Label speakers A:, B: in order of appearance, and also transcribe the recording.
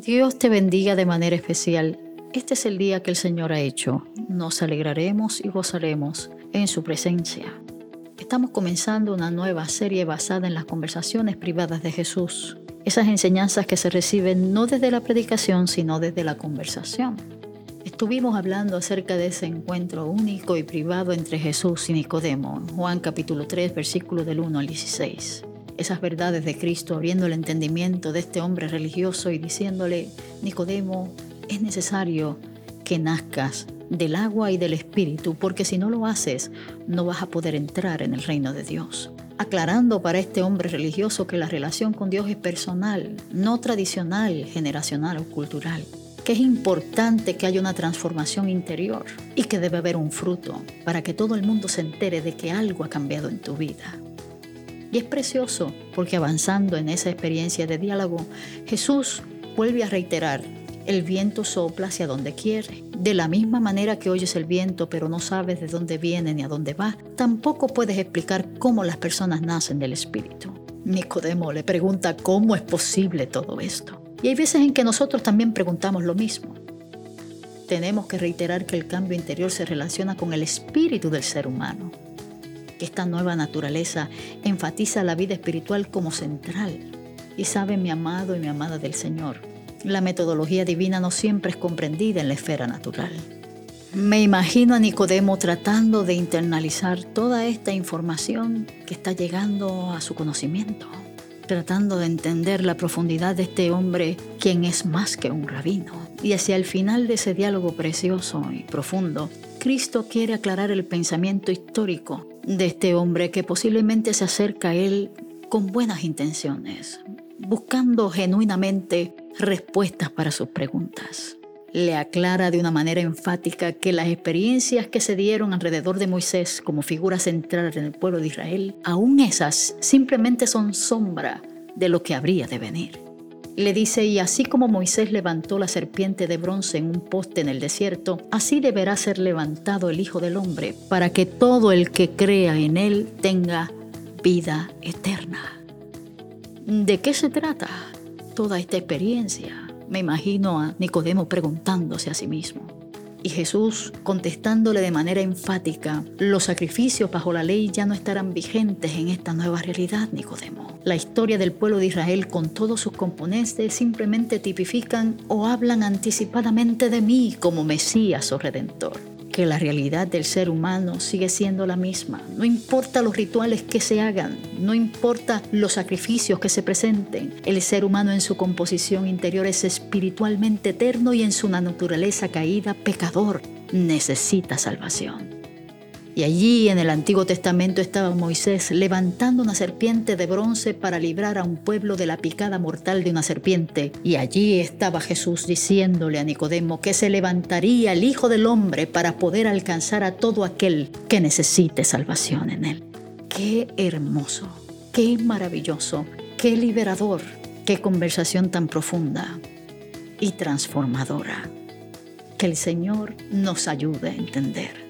A: Dios te bendiga de manera especial. Este es el día que el Señor ha hecho. Nos alegraremos y gozaremos en su presencia. Estamos comenzando una nueva serie basada en las conversaciones privadas de Jesús. Esas enseñanzas que se reciben no desde la predicación, sino desde la conversación. Estuvimos hablando acerca de ese encuentro único y privado entre Jesús y Nicodemo, Juan capítulo 3, versículo del 1 al 16 esas verdades de Cristo, abriendo el entendimiento de este hombre religioso y diciéndole, Nicodemo, es necesario que nazcas del agua y del espíritu, porque si no lo haces, no vas a poder entrar en el reino de Dios. Aclarando para este hombre religioso que la relación con Dios es personal, no tradicional, generacional o cultural que es importante que haya una transformación interior y que debe haber un fruto para que todo el mundo se entere de que algo ha cambiado en tu vida. Y es precioso porque avanzando en esa experiencia de diálogo, Jesús vuelve a reiterar, el viento sopla hacia donde quiere. De la misma manera que oyes el viento pero no sabes de dónde viene ni a dónde va, tampoco puedes explicar cómo las personas nacen del Espíritu. Nicodemo le pregunta cómo es posible todo esto. Y hay veces en que nosotros también preguntamos lo mismo. Tenemos que reiterar que el cambio interior se relaciona con el espíritu del ser humano que esta nueva naturaleza enfatiza la vida espiritual como central. Y sabe mi amado y mi amada del Señor, la metodología divina no siempre es comprendida en la esfera natural. Me imagino a Nicodemo tratando de internalizar toda esta información que está llegando a su conocimiento, tratando de entender la profundidad de este hombre, quien es más que un rabino. Y hacia el final de ese diálogo precioso y profundo, Cristo quiere aclarar el pensamiento histórico de este hombre que posiblemente se acerca a él con buenas intenciones, buscando genuinamente respuestas para sus preguntas. Le aclara de una manera enfática que las experiencias que se dieron alrededor de Moisés como figura central en el pueblo de Israel, aún esas simplemente son sombra de lo que habría de venir. Le dice, y así como Moisés levantó la serpiente de bronce en un poste en el desierto, así deberá ser levantado el Hijo del Hombre, para que todo el que crea en él tenga vida eterna. ¿De qué se trata toda esta experiencia? Me imagino a Nicodemo preguntándose a sí mismo. Y Jesús contestándole de manera enfática, los sacrificios bajo la ley ya no estarán vigentes en esta nueva realidad, Nicodemo. La historia del pueblo de Israel con todos sus componentes simplemente tipifican o hablan anticipadamente de mí como Mesías o Redentor que la realidad del ser humano sigue siendo la misma. No importa los rituales que se hagan, no importa los sacrificios que se presenten, el ser humano en su composición interior es espiritualmente eterno y en su naturaleza caída pecador necesita salvación. Y allí en el Antiguo Testamento estaba Moisés levantando una serpiente de bronce para librar a un pueblo de la picada mortal de una serpiente. Y allí estaba Jesús diciéndole a Nicodemo que se levantaría el Hijo del Hombre para poder alcanzar a todo aquel que necesite salvación en él. Qué hermoso, qué maravilloso, qué liberador, qué conversación tan profunda y transformadora. Que el Señor nos ayude a entender.